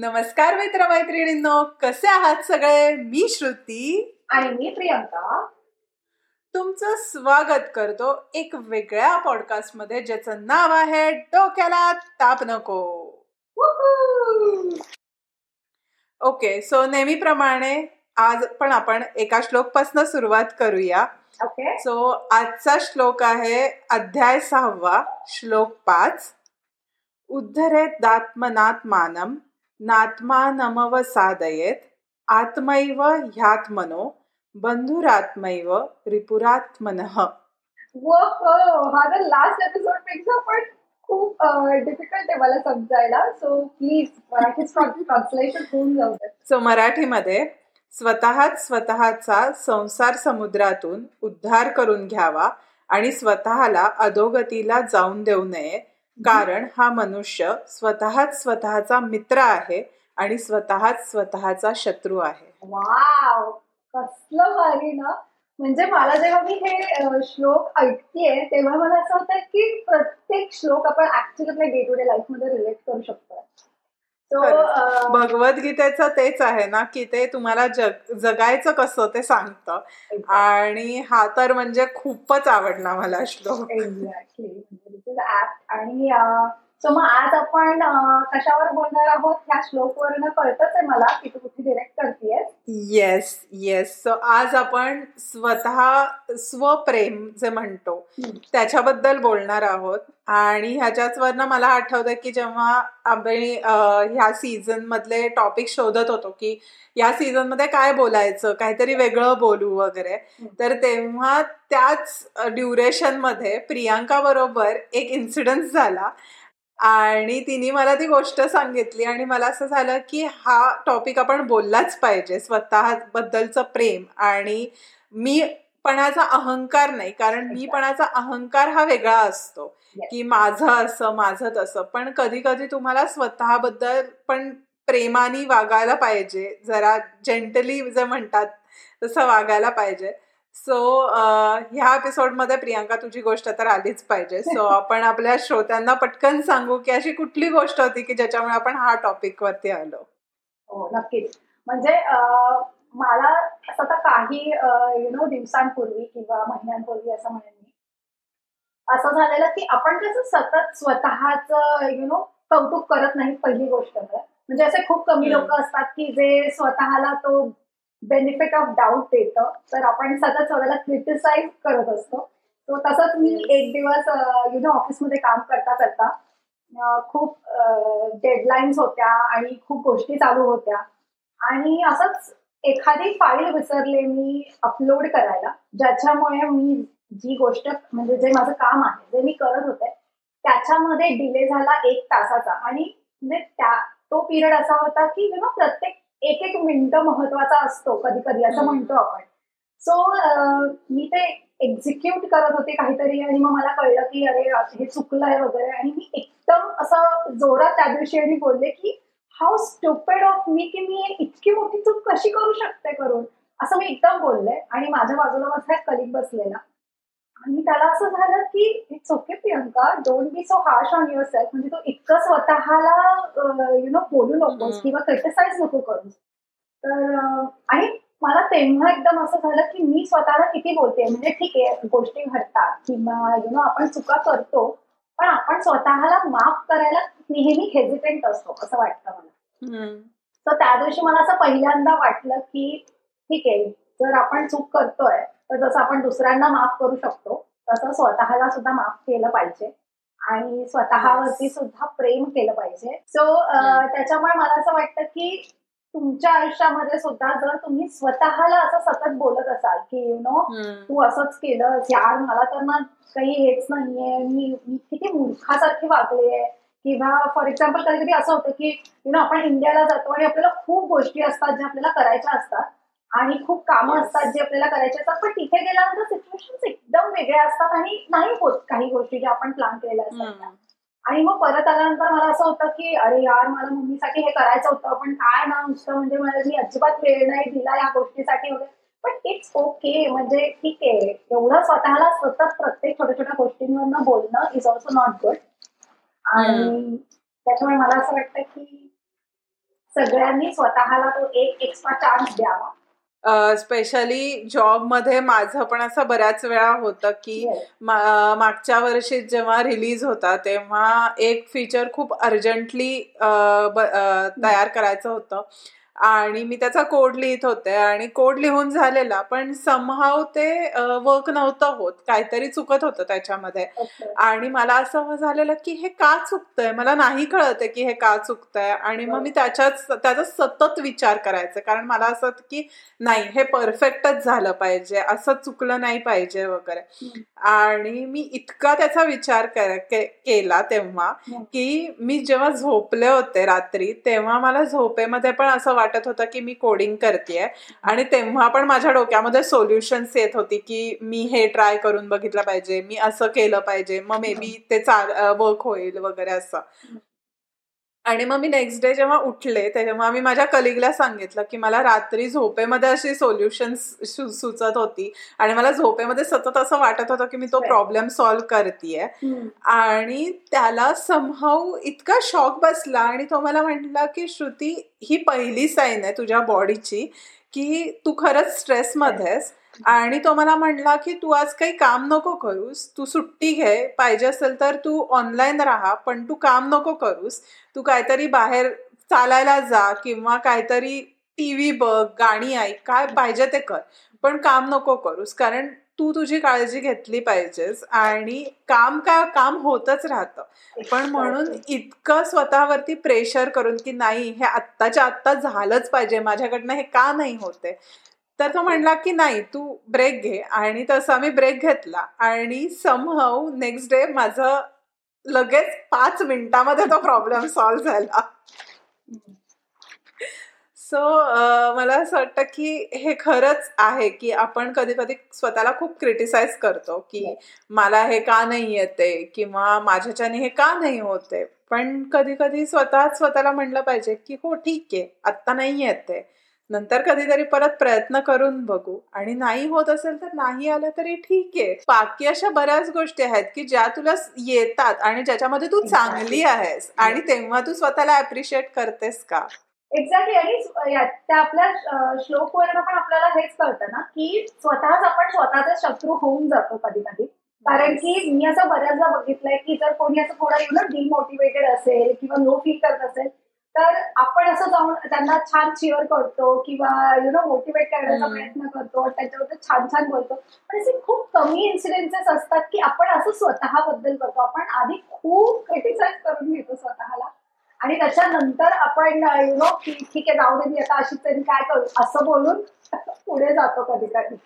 नमस्कार मित्र मैत्रिणींनो कसे आहात सगळे? मी श्रुती. आणि मी प्रियंका. तुमचं स्वागत करतो एक वेगळ्या पॉडकास्टमध्ये ज्याचं नाव आहे डोक्याला ताप नको. ओके सो नेहमीप्रमाणे आज पण आपण एका श्लोकपासून सुरुवात करूया. ओके. सो आजचा श्लोक आहे अध्याय सहावा श्लोक पाच. उद्धरेत दात्मनात्मानम नात्मानमवसादयेत आत्मैव ह्यात्मनो बंधुरात्मैव रिपुरात्मनः। व हा तर लास्ट एपिसोडपेक्षा पण खूप डिफिकल्ट आहे मला समजायला. सो प्लीज मराठी ट्रान्सलेशन होऊन जाऊ दे. सो मराठीमध्ये स्वतःच स्वतःचा संसार समुद्रातून उद्धार करून घ्यावा आणि स्वतःला अधोगतीला जाऊन देऊ नये कारण हा मनुष्य स्वतःच स्वतःचा मित्र आहे आणि स्वतःच स्वतःचा शत्रू आहे. वाव! कसलं भारी ना? म्हणजे मला जेव्हा मी हे श्लोक ऐकतेय तेव्हा मला असं होतं की प्रत्येक श्लोक आपण ऍक्च्युली आपल्या डे टू डे लाईफमध्ये रिलेट करू शकतो. भगवद्गीतेचं तेच आहे ना की ते तुम्हाला जग जगायचं कसं ते सांगतं. आणि हा तर म्हणजे खूपच आवडला मला श्लोक. एक्झॅक्टली दिस इज ऍप आणि सो मग आज आपण कशावर बोलणार आहोत? ह्या श्लोक वरनं कळतच आहे मला की तू कुठे डिरेक्ट करतेय येस येस सो आज आपण स्वतः स्वप्रेम जे म्हणतो त्याच्याबद्दल बोलणार आहोत. आणि ह्याच्याच वरनं मला आठवतं की जेव्हा आम्ही ह्या सीझन मधले टॉपिक शोधत होतो की या सीझनमध्ये काय बोलायचं काहीतरी वेगळं बोलू वगैरे तर तेव्हा त्याच ड्युरेशनमध्ये प्रियांका बरोबर एक इन्सिडन्स झाला. आणि तिने मला ती गोष्ट सांगितली आणि मला असं झालं की हा टॉपिक आपण बोललाच पाहिजे स्वतःबद्दलचं प्रेम. आणि मी पणाचा अहंकार नाही कारण मीपणाचा अहंकार हा वेगळा असतो की माझं असं माझं तसं. पण कधी कधी तुम्हाला स्वतःबद्दल पण प्रेमाने वागायला पाहिजे जरा जेंटली जे म्हणतात तसं वागायला पाहिजे. सो ह्या एपिसोडमध्ये प्रियांका तुझी गोष्ट तर आलीच पाहिजे. सो आपण आपल्या श्रोत्यांना पटकन सांगू की अशी कुठली गोष्ट होती की ज्याच्यामुळे आपण हा टॉपिक वरती आलो? हो नक्कीच. म्हणजे मला असं आता काही यु नो दिवसांपूर्वी किंवा महिन्यांपूर्वी असं म्हणेन मी असं झालेलं की आपण कसं सतत स्वतःच यु नो कौतुक करत नाही पहिली गोष्ट तर. म्हणजे असे खूप कमी. लोक असतात की जे स्वतःला तो बेनिफिट ऑफ डाऊट देतं. तर आपण सतत स्वतःला क्रिटिसाइज करत असतो. तो तसंच मी एक दिवस यु नो ऑफिसमध्ये काम करता करता खूप डेडलाईन्स होत्या आणि खूप गोष्टी चालू होत्या. आणि असंच एखादी फाईल विसरले मी अपलोड करायला ज्याच्यामुळे मी जी गोष्ट म्हणजे जे माझं काम आहे जे मी करत होते त्याच्यामध्ये डिले झाला एक तासाचा. आणि म्हणजे त्या तो पिरियड असा होता की यु नो प्रत्येक एक एक मिनिट महत्त्वाचा असतो कधी कधी असं. म्हणतो आपण. सो मी ते एक्झिक्यूट करत होते काहीतरी आणि मग मला कळलं की अरे हे चुकलंय वगैरे आणि मी एकदम असं जोरात त्या दिवशी आणि बोलले की हाऊ स्टुपेड ऑफ मी की मी इतकी मोठी चूक कशी करू शकते करून? असं मी एकदम बोलले आणि माझ्या बाजूला माझा कलिक बसलेला. आणि त्याला असं झालं की it's okay Priyanka. Don't be so harsh on your self म्हणजे तू इतकं स्वतःला यु नो बोलू नकोस. किंवा क्रिटिसाइज नको करूस. तर आणि मला तेव्हा एकदम असं झालं की मी स्वतःला किती बोलते. म्हणजे ठीक आहे गोष्टी घडतात किंवा यु नो आपण चुका करतो पण आपण स्वतःला माफ करायला नेहमी हेजिटेंट असतो असं वाटतं मला. तर त्या दिवशी मला असं पहिल्यांदा वाटलं की ठीक आहे जर आपण चूक करतोय तर जसं आपण दुसऱ्यांना माफ करू शकतो तसं स्वतःला सुद्धा माफ केलं पाहिजे. आणि स्वतःवरती सुद्धा प्रेम केलं पाहिजे. सो. त्याच्यामुळे मला असं वाटतं की तुमच्या आयुष्यामध्ये सुद्धा जर तुम्ही स्वतःला असं सतत बोलत असाल की यु नो तू असंच केलं यार मला तर ना काही हेच नाहीये. मी मी किती मूर्खासारखी वागले किंवा फॉर एक्झाम्पल कधी कधी असं होतं की यु नो आपण इंडियाला जातो आणि आपल्याला खूप गोष्टी असतात ज्या आपल्याला करायच्या असतात. आणि खूप कामं. असतात जे आपल्याला करायचे असतात. पण तिथे गेल्यानंतर सिच्युएशन एकदम वेगळ्या असतात आणि नाही होत काही गोष्टी ज्या आपण प्लॅन केलेल्या असतात. आणि मग परत आल्यानंतर मला असं होतं की अरे यार मला मम्मीसाठी हे करायचं होतं पण काय ना नुसतं म्हणजे मला मी अजिबात वेळ नाही दिला या गोष्टीसाठी वगैरे. पण इट्स ओके म्हणजे ठीक आहे. एवढं स्वतःला सतत प्रत्येक छोट्या छोट्या गोष्टींवरनं बोलणं इज ऑल्सो नॉट गुड आणि त्याच्यामुळे मला असं वाटतं की सगळ्यांनी स्वतःला तो एक एक्स्ट्रा चान्स द्यावा. स्पेशली जॉबमध्ये माझं पण असं बऱ्याच वेळा होतं की मागच्या वर्षी जेव्हा रिलीज होता तेव्हा एक फीचर खूप अर्जंटली तयार करायचं होतं. आणि मी त्याचा कोड लिहित होते आणि कोड लिहून झालेला पण समहाव ते वर्क नव्हतं होत. काहीतरी चुकत होतं त्याच्यामध्ये. आणि मला असं झालेलं की हे का चुकतंय? मला नाही कळत की हे का चुकतंय. आणि मग मी त्याच्याच त्याचा सतत विचार करायचा. कारण मला असं की नाही हे परफेक्टच झालं पाहिजे. असं चुकलं नाही पाहिजे वगैरे. आणि मी इतका त्याचा विचार केला तेव्हा की मी जेव्हा झोपले होते रात्री तेव्हा मला झोपेमध्ये पण असं वाटत वाटत होतं की मी कोडिंग करते आणि तेव्हा पण माझ्या डोक्यामध्ये सोल्युशन्स येत होती की मी हे ट्राय करून बघितलं पाहिजे मी असं केलं पाहिजे मग मे बी ते चाल वर्क होईल वगैरे असं. आणि मग मी नेक्स्ट डे जेव्हा उठले तेव्हा मी माझ्या कलिगला सांगितलं की मला रात्री झोपेमध्ये अशी सोल्युशन्स सुचत होती. आणि मला झोपेमध्ये सतत असं वाटत होतं की मी तो प्रॉब्लेम सॉल्व्ह करतेय. आणि त्याला समहाऊ इतका शॉक बसला आणि तो मला म्हटला की श्रुती ही पहिली साईन आहे तुझ्या बॉडीची की तू खरंच स्ट्रेसमध्येस आणि तो मला म्हणला की तू आज काही काम नको करूस तू सुट्टी घे पाहिजे असेल तर तू ऑनलाईन राहा पण तू काम नको करूस. तू काहीतरी बाहेर चालायला जा किंवा काहीतरी टी व्ही बघ गाणी ऐक काय पाहिजे ते कर. पण काम नको करूस कारण तू तुझी काळजी घेतली पाहिजेस आणि काम काय काम होतच राहतं. पण म्हणून इतकं स्वतःवरती प्रेशर करून की नाही हे आत्ताच्या आत्ता झालंच पाहिजे माझ्याकडनं हे का नाही होते? तर तो म्हणला की नाही तू ब्रेक घे. आणि तसा मी ब्रेक घेतला. आणि समहाऊ नेक्स्ट डे माझं लगेच पाच मिनिटामध्ये तो प्रॉब्लेम सॉल्व्ह झाला. सो मला असं वाटतं की हे खरंच आहे की आपण कधी कधी स्वतःला खूप क्रिटिसाइज करतो की मला हे का नाही येते किंवा माझ्याच्याने हे का नाही होते. पण कधी कधी स्वतः स्वतःला म्हणलं पाहिजे की हो ठीक आहे आत्ता नाही येते. नंतर कधीतरी परत प्रयत्न करून बघू. आणि नाही होत असेल तर नाही आलं तरी ठीक आहे. बाकी अशा बऱ्याच गोष्टी आहेत की ज्या तुला येतात आणि ज्याच्यामध्ये तू चांगली आहेस आणि तेव्हा तू स्वतःला अप्रिशिएट करतेस का? एक्झॅक्टली आणि त्या आपल्या श्लोक वर्ण पण आपल्याला हेच कळतं ना की स्वतःच आपण स्वतःचा शत्रू होऊन जातो कधी कधी. कारण की मी असं बऱ्याचदा बघितलंय की जर कोणी असं थोडं नो डिमोटिवेटेड असेल किंवा लो फील करत असेल तर आपण असं जाऊन त्यांना छान चिअर करतो किंवा यु नो मोटिवेट करण्याचा प्रयत्न करतो त्याच्याबद्दल छान छान बोलतो. पण असे खूप कमी इन्सिडेन्सेस असतात की आपण असं स्वतःबद्दल करतो. आपण आधी खूप क्रिटिसाइज करून घेतो स्वतःला. आणि त्याच्यानंतर आपण यु नो की ठीक आहे जाऊ दे मी आता अशीच तरी काय करू? असं बोलून पुढे जातो कधी कधी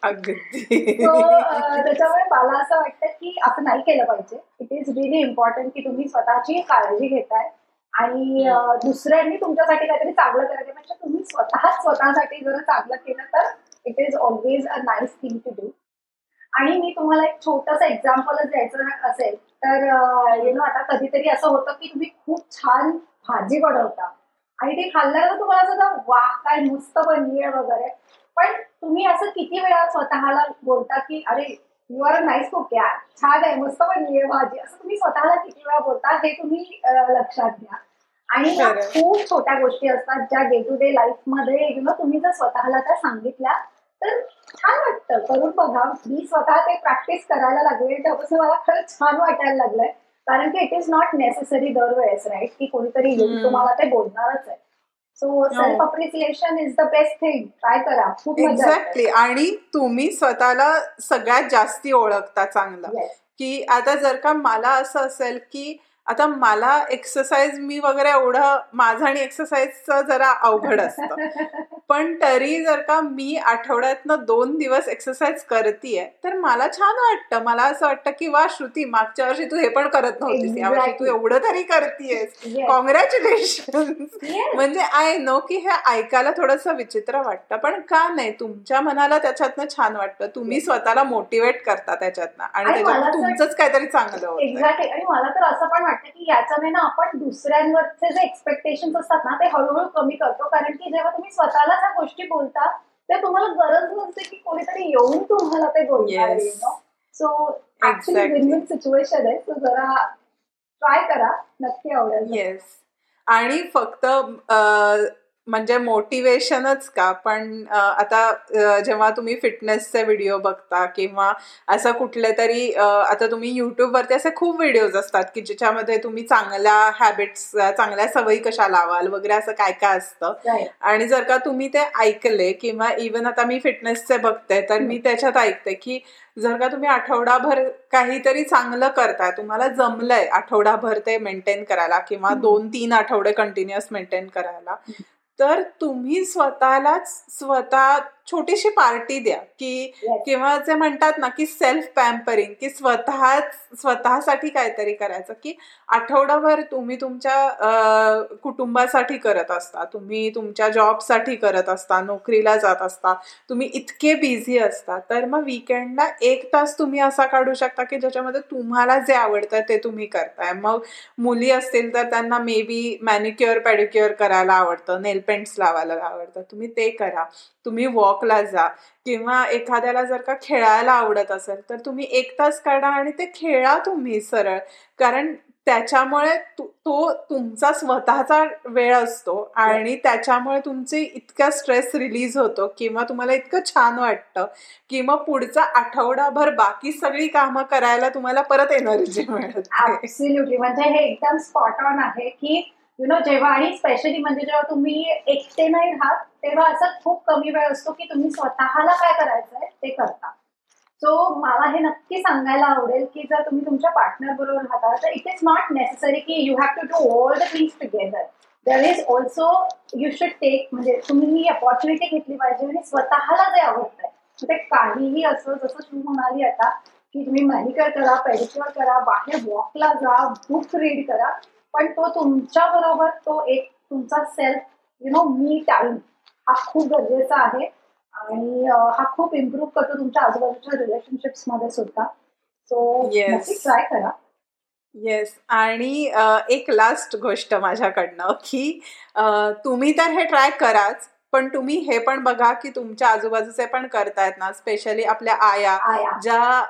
त्याच्यामुळे मला असं वाटतं की असं नाही केलं पाहिजे. इट इज रिली इम्पॉर्टंट की तुम्ही स्वतःची काळजी घेताय. आणि दुसऱ्यांनी तुमच्यासाठी काहीतरी चांगलं करायचं म्हणजे तुम्ही स्वतःच स्वतःसाठी जर चांगलं केलं तर it is always a nice thing to do आणि मी तुम्हाला एक छोटस एक्झाम्पलच द्यायचं असेल तर यु नो आता कधीतरी असं होतं की तुम्ही खूप छान भाजी बनवता. आणि ते खाल्ल्यावर तुम्हाला असं वा काय मस्त बनली आहे वगैरे. पण तुम्ही असं किती वेळा स्वतःला बोलता की अरे यू आर नाईस कुक यार छान आहे मस्त बनली आहे भाजी. असं तुम्ही स्वतःला किती वेळा बोलता हे तुम्ही लक्षात घ्या. आणि खूप छोट्या गोष्टी असतात ज्या डे टू डे लाईफमध्ये यु नो तुम्ही जर स्वतःला त्या सांगितल्या तर छान वाटतं. करून बघा. मी स्वतः ते प्रॅक्टिस करायला लागले. त्यापासून मला खरंच छान वाटायला लागलंय. कारण की इट इज नॉट नेसेसरी दरवेळेस राईट की कोणीतरी येऊन तुम्हाला ते बोलणारच आहे. So self appreciation is the best thing try करा. खूप एक्झॅक्टली आणि तुम्ही स्वतःला सगळ्यात जास्ती ओळखता चांगलं. की आता जर का मला असं असेल की आता मला एक्सरसाइज मी वगैरे एवढं माझं आणि एक्सरसाइजचं जरा अवघड असतं. पण तरी जर का मी आठवड्यातनं दोन दिवस एक्सरसाइज करतीये तर मला छान वाटतं. मला असं वाटतं की वा श्रुती मागच्या वर्षी तू हे पण करत नव्हतीस. यावर्षी तू एवढं तरी करतीयस. कॉंग्रॅच्युलेशन म्हणजे आय नो की हे ऐकायला थोडस विचित्र वाटतं पण का नाही? तुमच्या मनाला त्याच्यातनं छान वाटतं. तुम्ही स्वतःला मोटिवेट करता त्याच्यातनं. आणि त्याच्यात तुमचंच काहीतरी चांगलं होतं आणि मला तर असं पण वाटतं की याच्याने ना आपण दुसऱ्यांवरचे जे एक्सपेक्टेशन असतात ना ते हळूहळू कमी करतो. कारण की जेव्हा तुम्ही स्वतःला त्या गोष्टी बोलता ते तुम्हाला गरज नसते की कोणीतरी येऊन तुम्हाला ते बोलणार सो ऍक्च्युली सिच्युएशन आहे. सो जरा ट्राय करा. नक्की आवडेल. येस आणि फक्त म्हणजे मोटिवेशनच का? पण आता जेव्हा तुम्ही फिटनेसचे व्हिडिओ बघता किंवा असं कुठले तरी आता तुम्ही युट्यूबवरती असे खूप व्हिडिओज असतात की ज्याच्यामध्ये तुम्ही चांगल्या हॅबिट्स चांगल्या सवयी कशा लावाल वगैरे असं काय काय असतं. आणि जर का तुम्ही ते ऐकले किंवा इवन आता मी फिटनेसचे बघते तर मी त्याच्यात ऐकते की जर का तुम्ही आठवडाभर काहीतरी चांगलं करताय तुम्हाला जमलंय आठवडाभर ते मेंटेन करायला किंवा दोन तीन आठवडे कंटिन्युअस मेंटेन करायला तर तुम्ही स्वतःलाच स्वतः छोटीशी पार्टी द्या की किंवा जे म्हणतात ना की सेल्फ पॅम्परिंग की स्वतः स्वतःसाठी काहीतरी करायचं की आठवडाभर तुम्ही तुमच्या कुटुंबासाठी करत असता तुम्ही तुमच्या जॉबसाठी करत असता नोकरीला जात असता तुम्ही इतके बिझी असता तर मग विकेंडला एक तास तुम्ही असा काढू शकता की ज्याच्यामध्ये तुम्हाला जे आवडतं ते तुम्ही करताय. मग मुली असतील तर त्यांना मे बी मॅनिक्युअर पॅडिक्युअर करायला आवडतं नेल पेंट्स लावायला आवडतं तुम्ही ते करा. तुम्ही वॉकला जा किंवा एखाद्याला जर का खेळायला आवडत असेल तर तुम्ही एक तास काढा आणि ते खेळा तुम्ही सरळ. कारण त्याच्यामुळे तो तुमचा स्वतःचा वेळ असतो आणि त्याच्यामुळे तुमचे इतका स्ट्रेस रिलीज होतो किंवा तुम्हाला इतकं छान वाटतं की मग पुढचा आठवडाभर बाकी सगळी कामं करायला तुम्हाला परत एनर्जी मिळते म्हणजे हे एकदम स्पॉट ऑन आहे की यु नो जेव्हा आणि स्पेशली म्हणजे जेव्हा तुम्ही एकटे नाही राहत तेव्हा असा खूप कमी वेळ असतो की तुम्ही स्वतःला काय करायचंय ते करता. सो मला हे नक्की सांगायला आवडेल की जर तुम्ही तुमच्या पार्टनर बरोबर राहता तर इट इज नॉट नेसेसरी की you have to do all the things together there is also you should take म्हणजे तुम्ही ही अपॉर्च्युनिटी घेतली पाहिजे आणि स्वतःला जे आवडतंय. ते काहीही असं जसं तू म्हणाली आता की तुम्ही मॅनिकर करा पेडिक्युअर करा बाहेर वॉकला जा बुक रीड करा पण तो तुमच्या बरोबर तो एक तुमचा self you know me time हा खूप गरजेचा आहे. आणि हा खूप इम्प्रूव्ह करतो तुमच्या आजूबाजूच्या रिलेशनशिप्समध्ये सुद्धा. सो ट्राय करा. येस आणि एक लास्ट गोष्ट माझ्याकडनं की तुम्ही तर हे ट्राय कराच पण तुम्ही हे पण बघा की तुमच्या आजूबाजूचे पण करतायत ना स्पेशली आपल्या आया. ज्या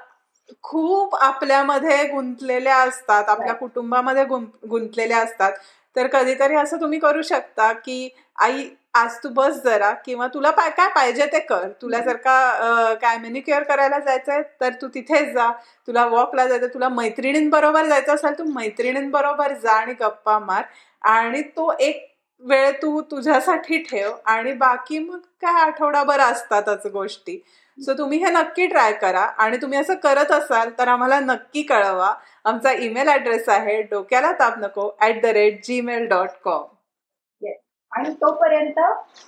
खूप आपल्यामध्ये गुंतलेल्या असतात आपल्या कुटुंबामध्ये गुंतलेल्या असतात. तर कधीतरी असं तुम्ही करू शकता की आई आज तू बस जरा किंवा तुला काय पाहिजे ते कर. तुला जर का काय मेनिक्युअर करायला जायचंय तर तू तिथेच जा. तुला वॉकला जायचं तुला मैत्रिणींबरोबर जायचं असेल तू मैत्रिणींबरोबर जा आणि गप्पा मार. आणि तो एक वेळ तू तुझ्यासाठी ठेव आणि बाकी मग काय आठवडाभर असतातच गोष्टी. सो तुम्ही हे नक्की ट्राय करा आणि तुम्ही असं करत असाल तर आम्हाला नक्की कळवा. आमचा ईमेल ऍड्रेस आहे डोक्याला ताप नको at the rate Gmail dot com आणि तोपर्यंत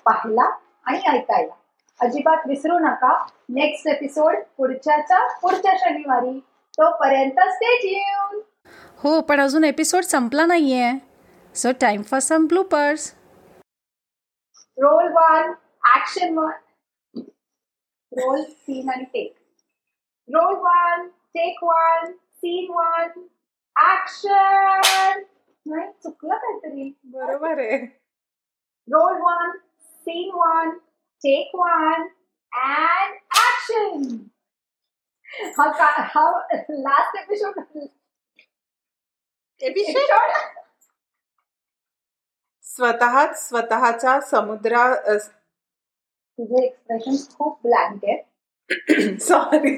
पाहिला आणि ऐकायला. अजिबात विसरू नका. नेक्स्ट एपिसोड पुढच्याचा पुढच्या शनिवारी. तोपर्यंत स्टे हो पण अजून एपिसोड संपला नाहीये. So time for some bloopers roll one action one roll scene आणि take roll one take one scene one action नाही चुकलं काहीतरी बरोबर आहे Roll one, scene one, take one, and action! How, how last episode? Episode स्वतःच स्वतःच्या समुद्रा तुझे एक्सप्रेशन खूप ब्लँक आहे सॉरी